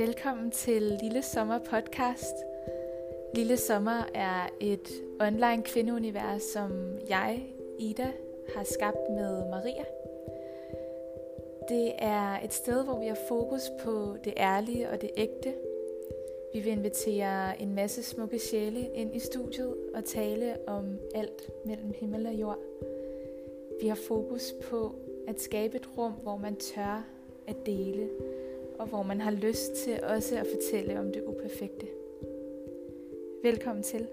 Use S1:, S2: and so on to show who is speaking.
S1: Velkommen til Lille Sommer podcast. Lille Sommer er et online kvindeunivers, som jeg, Ida, har skabt med Maria. Det er et sted, hvor vi har fokus på det ærlige og det ægte. Vi vil invitere en masse smukke sjæle ind i studiet og tale om alt mellem himmel og jord. Vi har fokus på at skabe et rum, hvor man tør at dele, hvor man har lyst til også at fortælle om det uperfekte. Velkommen til.